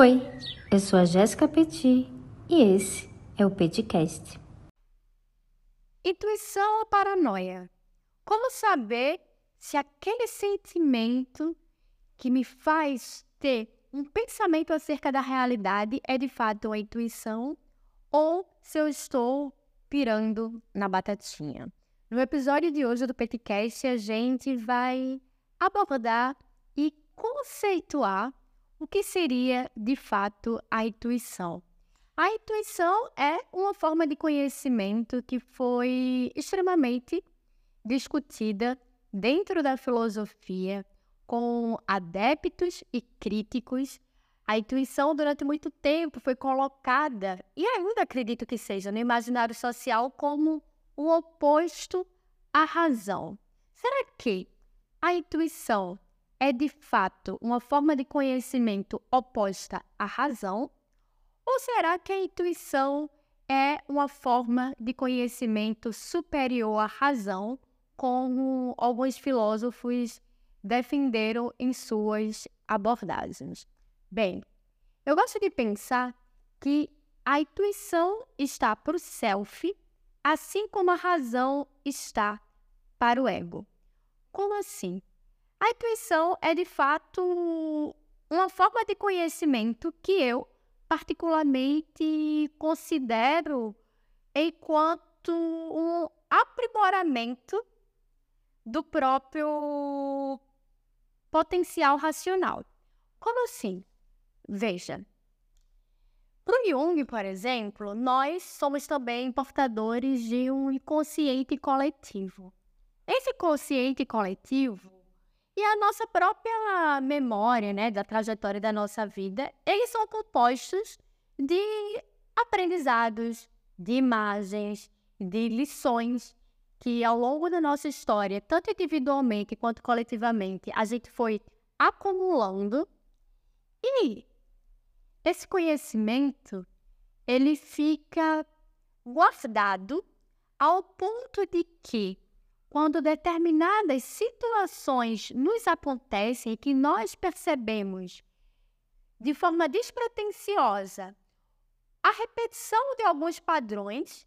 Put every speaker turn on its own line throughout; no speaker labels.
Oi, eu sou a Jéssica Petit e esse é o Petcast.
Intuição ou paranoia? Como saber se aquele sentimento que me faz ter um pensamento acerca da realidade é de fato uma intuição ou se eu estou pirando na batatinha? No episódio de hoje do Petcast, a gente vai abordar e conceituar o que seria de fato a intuição. A intuição é uma forma de conhecimento que foi extremamente discutida dentro da filosofia com adeptos e críticos. A intuição, durante muito tempo, foi colocada, e ainda acredito que seja, no imaginário social como o oposto à razão. Será que a intuição é de fato uma forma de conhecimento oposta à razão? Ou será que a intuição é uma forma de conhecimento superior à razão, como alguns filósofos defenderam em suas abordagens? Bem, eu gosto de pensar que a intuição está para o self, assim como a razão está para o ego. Como assim? A intuição é de fato uma forma de conhecimento que eu particularmente considero enquanto um aprimoramento do próprio potencial racional. Como assim? Veja, para Jung, por exemplo, nós somos também portadores de um inconsciente coletivo. Esse consciente coletivo e a nossa própria memória, né, da trajetória da nossa vida, eles são compostos de aprendizados, de imagens, de lições que ao longo da nossa história, tanto individualmente quanto coletivamente, a gente foi acumulando. E esse conhecimento, ele fica guardado ao ponto de que quando determinadas situações nos acontecem que nós percebemos de forma despretensiosa a repetição de alguns padrões,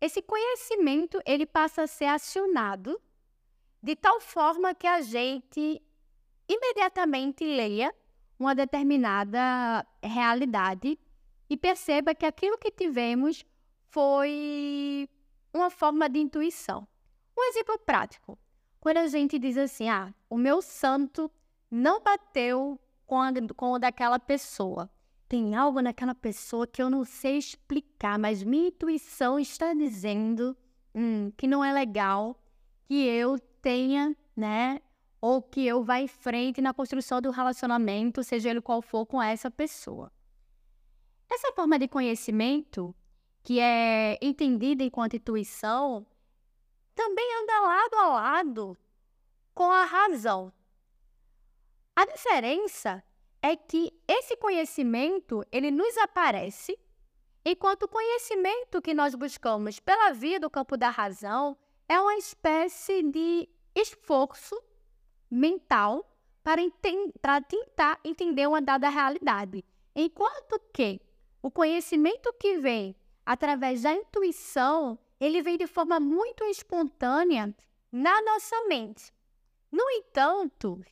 esse conhecimento ele passa a ser acionado de tal forma que a gente imediatamente leia uma determinada realidade e perceba que aquilo que tivemos foi uma forma de intuição. Um exemplo prático. Quando a gente diz assim, ah, o meu santo não bateu com, a, com o daquela pessoa. Tem algo naquela pessoa que eu não sei explicar, mas minha intuição está dizendo hum, que não é legal que eu tenha, né? Ou que eu vá em frente na construção do relacionamento, seja ele qual for, com essa pessoa. Essa forma de conhecimento, que é entendida enquanto intuição, também anda lado a lado com a razão. A diferença é que esse conhecimento, ele nos aparece, enquanto o conhecimento que nós buscamos pela via do campo da razão é uma espécie de esforço mental para, para tentar entender uma dada realidade. Enquanto que o conhecimento que vem através da intuição ele vem de forma muito espontânea na nossa mente. No entanto,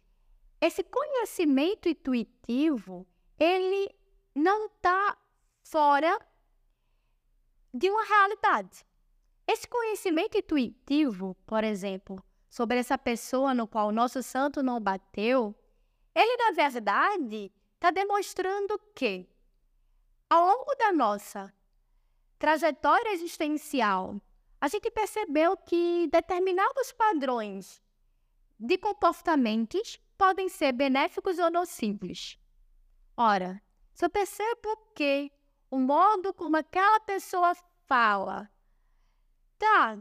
esse conhecimento intuitivo, ele não está fora de uma realidade. Esse conhecimento intuitivo, por exemplo, sobre essa pessoa no qual nosso santo não bateu, ele, na verdade, está demonstrando que, ao longo da nossa trajetória existencial, a gente percebeu que determinados padrões de comportamentos podem ser benéficos ou nocivos. Ora, se eu percebo que o modo como aquela pessoa fala está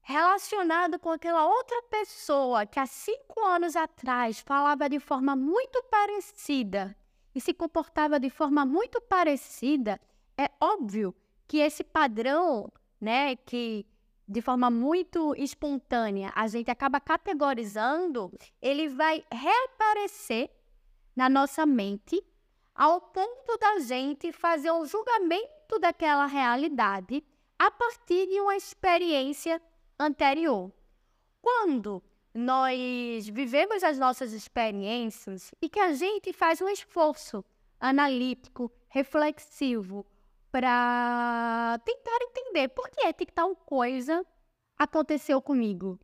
relacionado com aquela outra pessoa que há cinco anos atrás falava de forma muito parecida e se comportava de forma muito parecida, é óbvio que esse padrão, né, que de forma muito espontânea a gente acaba categorizando, ele vai reaparecer na nossa mente ao ponto da gente fazer um julgamento daquela realidade a partir de uma experiência anterior. Quando nós vivemos as nossas experiências e que a gente faz um esforço analítico, reflexivo, para tentar entender por que é que tal coisa aconteceu comigo.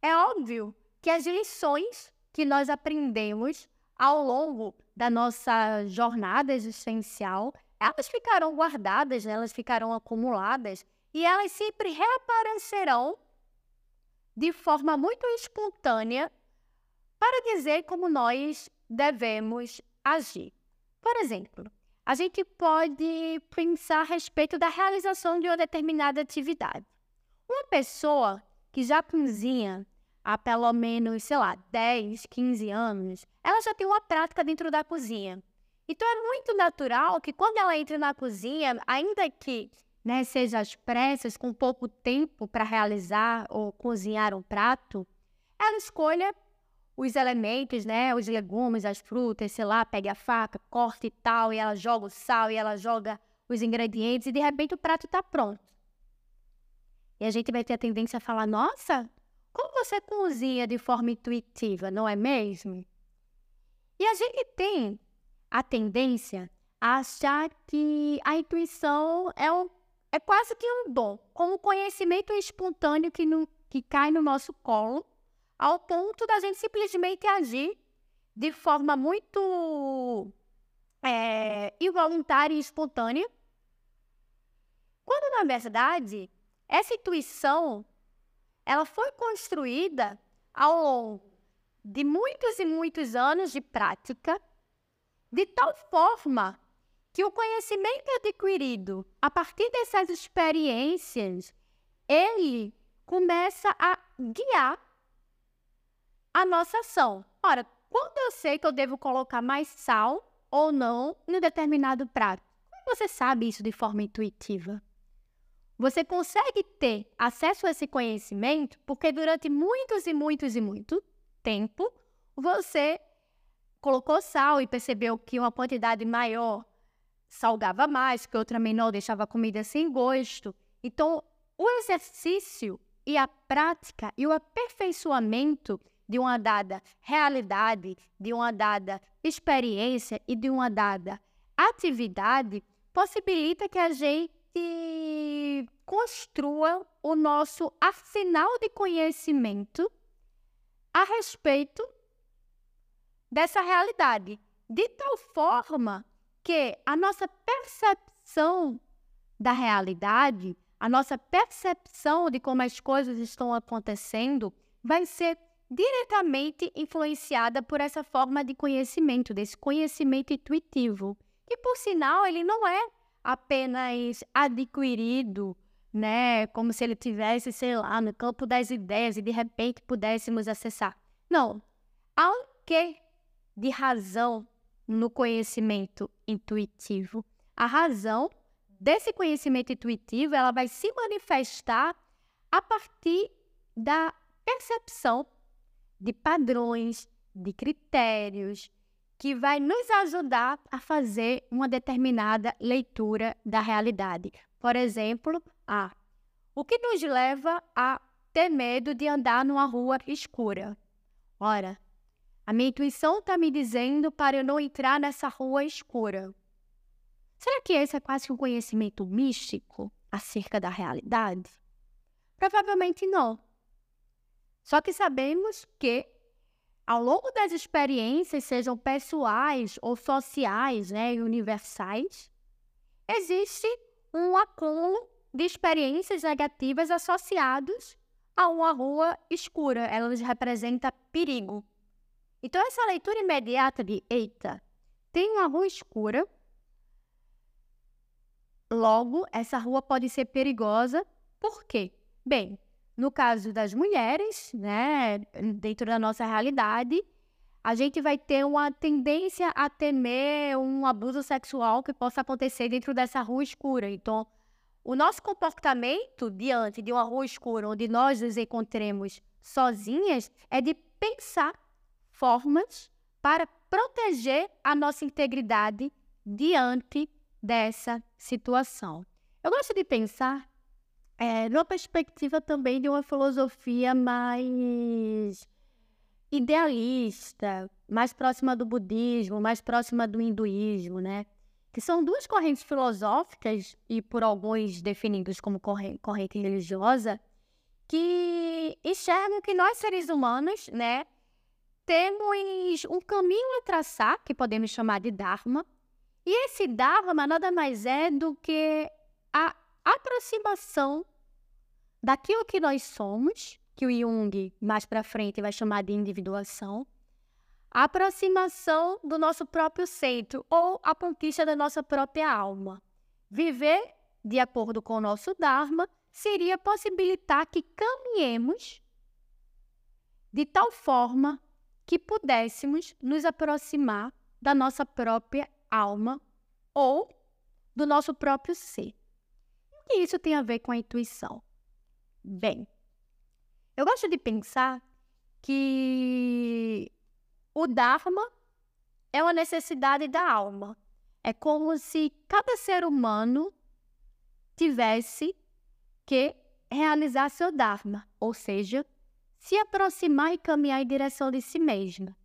É óbvio que as lições que nós aprendemos ao longo da nossa jornada existencial, elas ficarão guardadas, elas ficarão acumuladas e elas sempre reaparecerão de forma muito espontânea para dizer como nós devemos agir. Por exemplo, a gente pode pensar a respeito da realização de uma determinada atividade. Uma pessoa que já cozinha há pelo menos, sei lá, 10, 15 anos, ela já tem uma prática dentro da cozinha. Então é muito natural que quando ela entra na cozinha, ainda que né, seja às pressas, com pouco tempo para realizar ou cozinhar um prato, ela escolha os elementos, né, os legumes, as frutas, sei lá, pega a faca, corta e tal, e ela joga o sal, e ela joga os ingredientes, e de repente o prato está pronto. E a gente vai ter a tendência a falar: nossa, como você cozinha de forma intuitiva, não é mesmo? E a gente tem a tendência a achar que a intuição é, um, é quase que um dom, como conhecimento espontâneo que, no, que cai no nosso colo, ao ponto da gente simplesmente agir de forma muito é, involuntária e espontânea, quando na verdade essa intuição ela foi construída ao longo de muitos e muitos anos de prática, de tal forma que o conhecimento adquirido a partir dessas experiências, ele começa a guiar a nossa ação. Ora, quando eu sei que eu devo colocar mais sal ou não em determinado prato? Como você sabe isso de forma intuitiva? Você consegue ter acesso a esse conhecimento porque durante muitos e muitos e muito tempo você colocou sal e percebeu que uma quantidade maior salgava mais, que outra menor deixava a comida sem gosto. Então, o exercício e a prática e o aperfeiçoamento de uma dada realidade, de uma dada experiência e de uma dada atividade possibilita que a gente construa o nosso arsenal de conhecimento a respeito dessa realidade, de tal forma que a nossa percepção da realidade, a nossa percepção de como as coisas estão acontecendo, vai ser diretamente influenciada por essa forma de conhecimento, desse conhecimento intuitivo, que por sinal ele não é apenas adquirido, né? Como se ele tivesse, sei lá, no campo das ideias e de repente pudéssemos acessar. Não. Há um quê de razão no conhecimento intuitivo. A razão desse conhecimento intuitivo, ela vai se manifestar a partir da percepção de padrões, de critérios, que vai nos ajudar a fazer uma determinada leitura da realidade. Por exemplo, a o que nos leva a ter medo de andar numa rua escura? Ora, a minha intuição está me dizendo para eu não entrar nessa rua escura. Será que esse é quase um conhecimento místico acerca da realidade? Provavelmente não. Só que sabemos que ao longo das experiências, sejam pessoais ou sociais, né, e universais, existe um acúmulo de experiências negativas associados a uma rua escura. Elas representam perigo. Então, essa leitura imediata de eita, tem uma rua escura, logo, essa rua pode ser perigosa. Por quê? Bem, no caso das mulheres, né, dentro da nossa realidade, a gente vai ter uma tendência a temer um abuso sexual que possa acontecer dentro dessa rua escura. Então, o nosso comportamento diante de uma rua escura onde nós nos encontremos sozinhas é de pensar formas para proteger a nossa integridade diante dessa situação. Eu gosto de pensar é, numa perspectiva também de uma filosofia mais idealista, mais próxima do budismo, mais próxima do hinduísmo, né? Que são duas correntes filosóficas e por alguns definidos como corrente religiosa, que enxergam que nós seres humanos, né, temos um caminho a traçar, que podemos chamar de Dharma, e esse Dharma nada mais é do que a aproximação daquilo que nós somos, que o Jung mais para frente vai chamar de individuação, a aproximação do nosso próprio centro ou a conquista da nossa própria alma. Viver de acordo com o nosso Dharma seria possibilitar que caminhemos de tal forma que pudéssemos nos aproximar da nossa própria alma ou do nosso próprio ser. Que isso tem a ver com a intuição? Bem, eu gosto de pensar que o Dharma é uma necessidade da alma. É como se cada ser humano tivesse que realizar seu Dharma, ou seja, se aproximar e caminhar em direção de si mesma.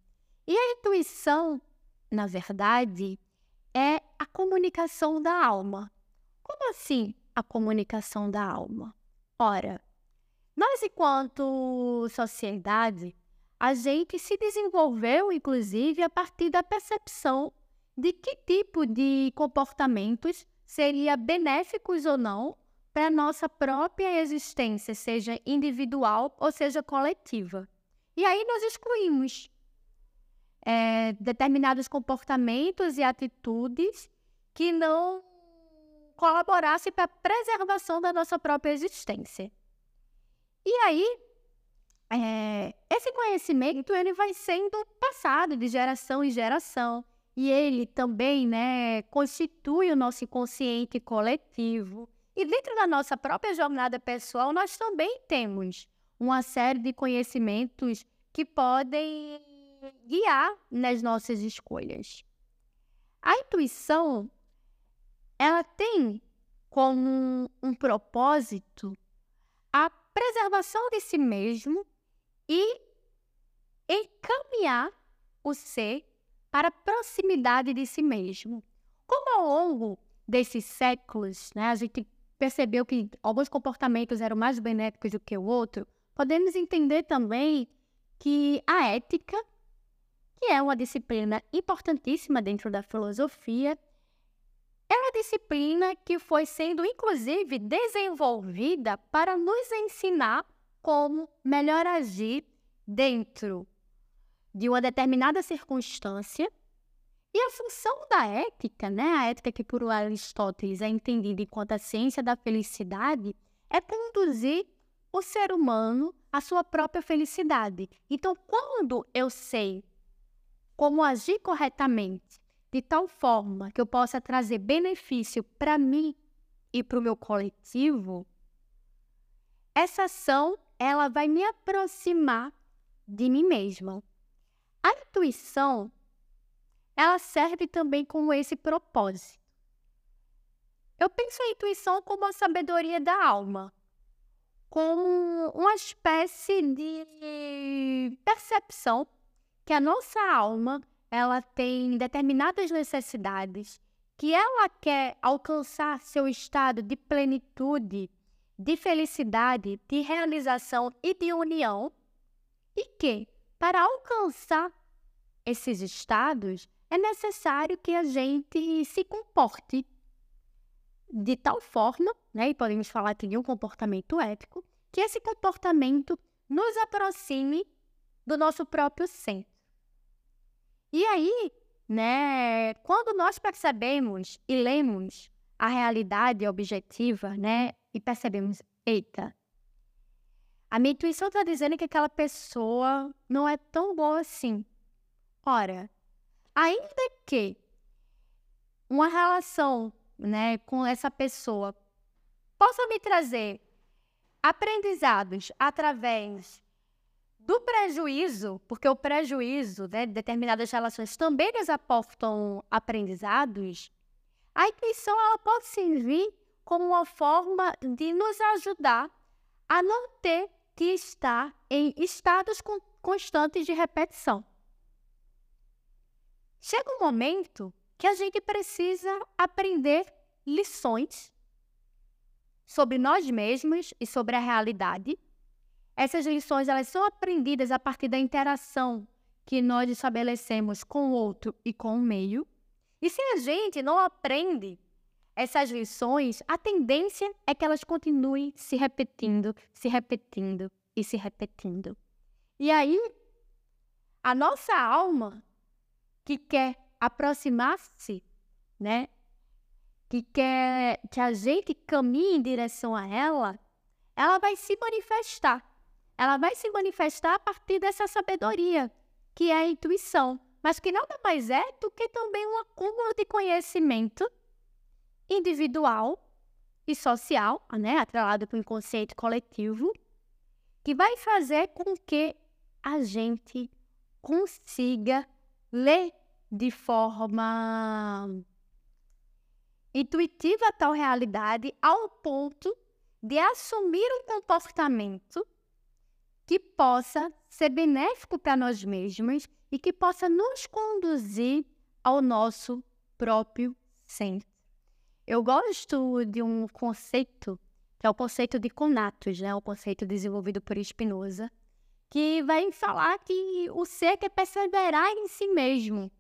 E a intuição, na verdade, é a comunicação da alma. Como assim a comunicação da alma? Ora, nós, enquanto sociedade, a gente se desenvolveu, inclusive, a partir da percepção de que tipo de comportamentos seria benéficos ou não para nossa própria existência, seja individual ou seja coletiva. E aí nós excluímos é, determinados comportamentos e atitudes que não colaborassem para a preservação da nossa própria existência. E aí, é, esse conhecimento ele vai sendo passado de geração em geração. E ele também né, constitui o nosso inconsciente coletivo. E dentro da nossa própria jornada pessoal, nós também temos uma série de conhecimentos que podem guiar nas nossas escolhas. A intuição, ela tem como um propósito a preservação de si mesmo e encaminhar o ser para a proximidade de si mesmo. Como ao longo desses séculos, né, a gente percebeu que alguns comportamentos eram mais benéficos do que o outro, podemos entender também que a ética, que é uma disciplina importantíssima dentro da filosofia, é uma disciplina que foi sendo, inclusive, desenvolvida para nos ensinar como melhor agir dentro de uma determinada circunstância e a função da ética, né, a ética que por Aristóteles é entendida enquanto a ciência da felicidade, é conduzir o ser humano à sua própria felicidade. Então, quando eu sei como agir corretamente, de tal forma que eu possa trazer benefício para mim e para o meu coletivo, essa ação ela vai me aproximar de mim mesma. A intuição ela serve também com esse propósito. Eu penso a intuição como a sabedoria da alma, como uma espécie de percepção que a nossa alma ela tem determinadas necessidades que ela quer alcançar seu estado de plenitude, de felicidade, de realização e de união, e que, para alcançar esses estados, é necessário que a gente se comporte de tal forma, né, e podemos falar de um comportamento ético, que esse comportamento nos aproxime do nosso próprio centro. E aí, né, quando nós percebemos e lemos a realidade objetiva, né, e percebemos, eita, a minha intuição está dizendo que aquela pessoa não é tão boa assim. Ora, Ainda que uma relação né, com essa pessoa possa me trazer aprendizados através do prejuízo, porque o prejuízo né, de determinadas relações também nos aportam aprendizados, a intuição ela pode servir como uma forma de nos ajudar a não ter que estar em estados constantes de repetição. Chega um momento que a gente precisa aprender lições sobre nós mesmos e sobre a realidade. Essas lições elas são aprendidas a partir da interação que nós estabelecemos com o outro e com o meio. E se a gente não aprende essas lições, a tendência é que elas continuem se repetindo, se repetindo e se repetindo. E aí, a nossa alma, que quer aproximar-se, né? Que quer que a gente caminhe em direção a ela, ela vai se manifestar. Ela vai se manifestar a partir dessa sabedoria, que é a intuição, mas que nada mais é do que também um acúmulo de conhecimento individual e social, né, atrelado com o conceito coletivo, que vai fazer com que a gente consiga ler de forma intuitiva a tal realidade ao ponto de assumir um comportamento que possa ser benéfico para nós mesmos e que possa nos conduzir ao nosso próprio centro. Eu gosto de um conceito, que é o conceito de conatos, né? o conceito desenvolvido por Spinoza, que vai falar que o ser quer perseverar em si mesmo.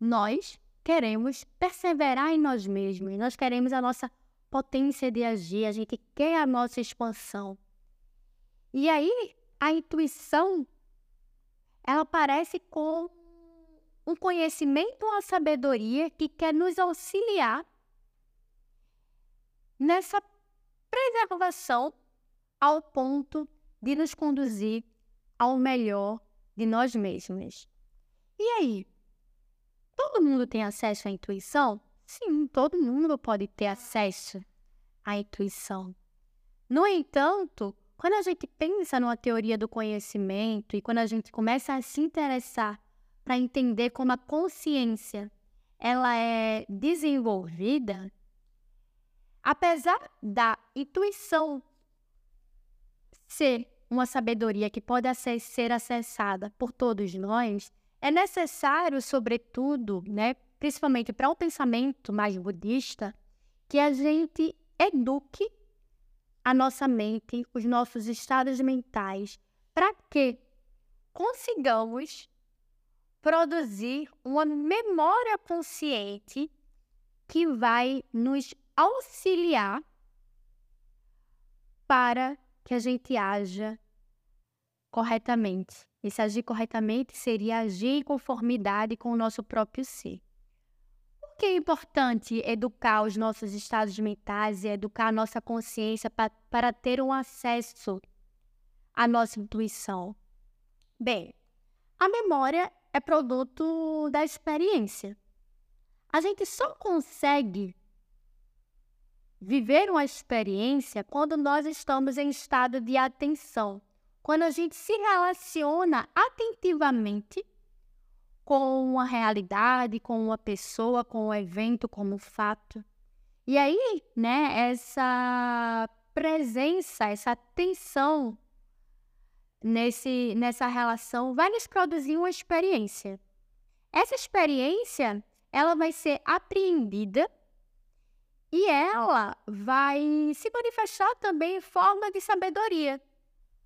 Nós queremos perseverar em nós mesmos, nós queremos a nossa potência de agir, a gente quer a nossa expansão. E aí, a intuição, ela parece com um conhecimento, uma sabedoria que quer nos auxiliar nessa preservação ao ponto de nos conduzir ao melhor de nós mesmos. E aí? Todo mundo tem acesso à intuição? Sim, todo mundo pode ter acesso à intuição. No entanto, quando a gente pensa numa teoria do conhecimento e quando a gente começa a se interessar para entender como a consciência ela é desenvolvida, Apesar da intuição ser uma sabedoria que pode ser acessada por todos nós, é necessário, sobretudo, né, principalmente para um pensamento mais budista, que a gente eduque a nossa mente, os nossos estados mentais, para que consigamos produzir uma memória consciente que vai nos auxiliar para que a gente haja corretamente. E se agir corretamente seria agir em conformidade com o nosso próprio ser. Que é importante educar os nossos estados mentais e educar a nossa consciência para, para ter um acesso à nossa intuição? Bem, a memória é produto da experiência. A gente só consegue viver uma experiência quando nós estamos em estado de atenção, quando a gente se relaciona atentivamente com uma realidade, com uma pessoa, com um evento, como um fato. E aí, né, essa presença, essa atenção nesse, nessa relação vai nos produzir uma experiência. Essa experiência, ela vai ser apreendida e ela vai se manifestar também em forma de sabedoria.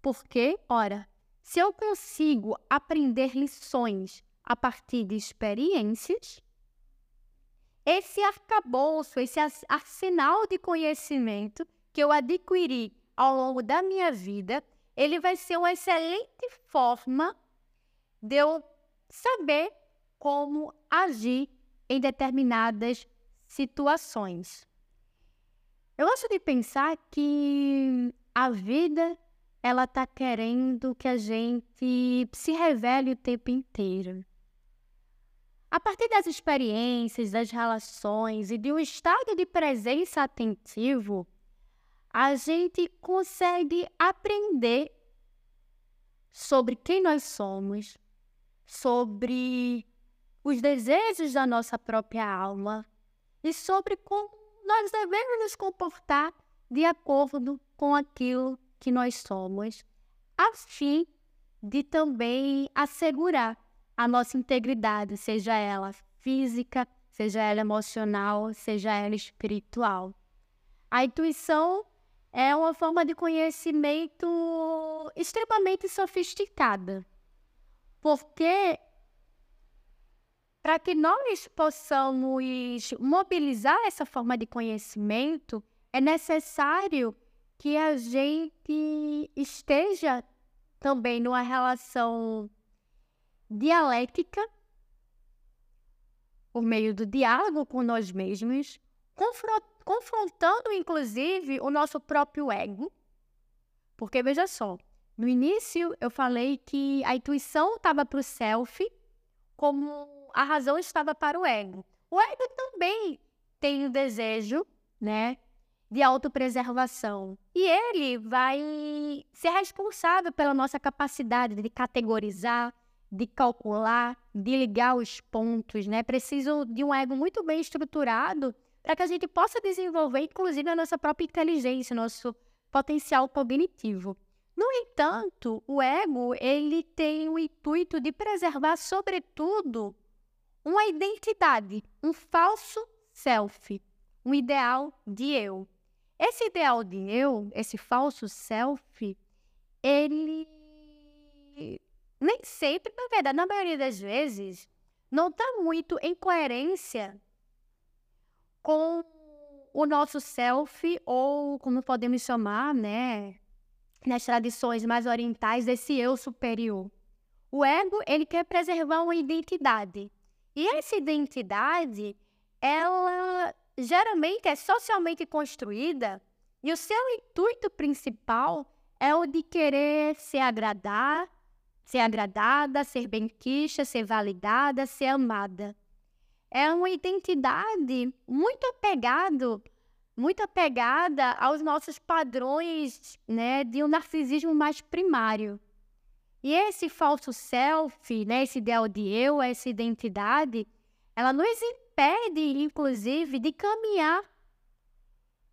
Porque, ora, se eu consigo aprender lições a partir de experiências, esse arcabouço, esse arsenal de conhecimento que eu adquiri ao longo da minha vida, ele vai ser uma excelente forma de eu saber como agir em determinadas situações. Eu gosto de pensar que a vida ela está querendo que a gente se revele o tempo inteiro. A partir das experiências, das relações e de um estado de presença atentivo, a gente consegue aprender sobre quem nós somos, sobre os desejos da nossa própria alma e sobre como nós devemos nos comportar de acordo com aquilo que nós somos, a fim de também assegurar a nossa integridade, seja ela física, seja ela emocional, seja ela espiritual. A intuição é uma forma de conhecimento extremamente sofisticada, porque para que nós possamos mobilizar essa forma de conhecimento, é necessário que a gente esteja também numa relação dialética, por meio do diálogo com nós mesmos, confrontando inclusive o nosso próprio ego. Porque veja só, no início eu falei que a intuição estava para o self, como a razão estava para o ego. O ego também tem o desejo, né, de autopreservação. E ele vai ser responsável pela nossa capacidade de categorizar, de calcular, de ligar os pontos, né? Preciso de um ego muito bem estruturado para que a gente possa desenvolver, inclusive, a nossa própria inteligência, nosso potencial cognitivo. No entanto, o ego ele tem o intuito de preservar, sobretudo, uma identidade, um falso self, um ideal de eu. Esse ideal de eu, esse falso self, ele nem sempre, na verdade, na maioria das vezes, não está muito em coerência com o nosso self, ou como podemos chamar, né, nas tradições mais orientais, desse eu superior. O ego, ele quer preservar uma identidade. E essa identidade, ela geralmente é socialmente construída e o seu intuito principal é o de querer ser agradar, ser agradada, ser benquista, ser validada, ser amada. É uma identidade muito apegado, muito apegada aos nossos padrões, né, de um narcisismo mais primário. E esse falso self, né, esse ideal de eu, essa identidade, ela nos impede, inclusive, de caminhar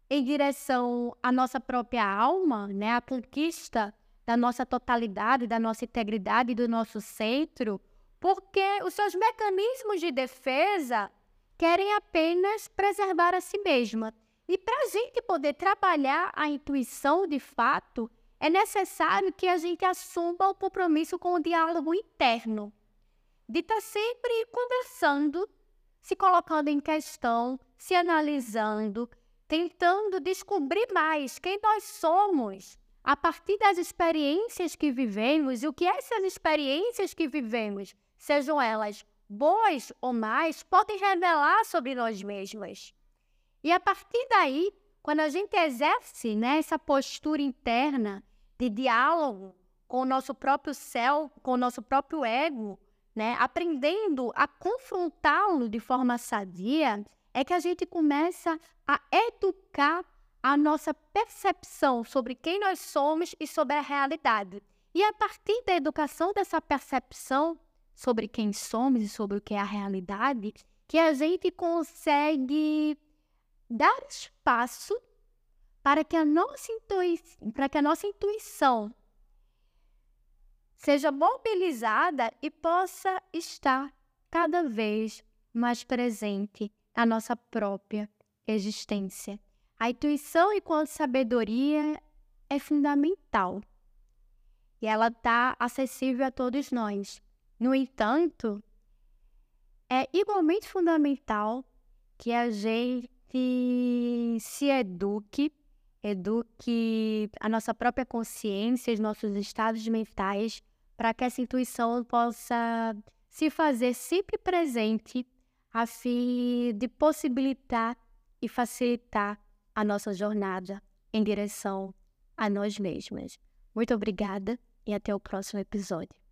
em direção à nossa própria alma, né? A conquista da nossa totalidade, da nossa integridade, do nosso centro, porque os seus mecanismos de defesa querem apenas preservar a si mesma. E para a gente poder trabalhar a intuição de fato, é necessário que a gente assuma o compromisso com o diálogo interno, de estar tá sempre conversando se colocando em questão, se analisando, tentando descobrir mais quem nós somos a partir das experiências que vivemos e o que essas experiências que vivemos, sejam elas boas ou mais, podem revelar sobre nós mesmas. E a partir daí, quando a gente exerce né, essa postura interna de diálogo com o nosso próprio céu, com o nosso próprio ego, né, aprendendo a confrontá-lo de forma sadia, é que a gente começa a educar a nossa percepção sobre quem nós somos e sobre a realidade. E a partir da educação dessa percepção sobre quem somos e sobre o que é a realidade, que a gente consegue dar espaço para que a nossa, intui para que a nossa intuição seja mobilizada e possa estar cada vez mais presente na nossa própria existência. A intuição enquanto sabedoria é fundamental e ela está acessível a todos nós. No entanto, é igualmente fundamental que a gente se eduque, eduque a nossa própria consciência, os nossos estados mentais, para que essa intuição possa se fazer sempre presente, a fim de possibilitar e facilitar a nossa jornada em direção a nós mesmas. Muito obrigada e até o próximo episódio.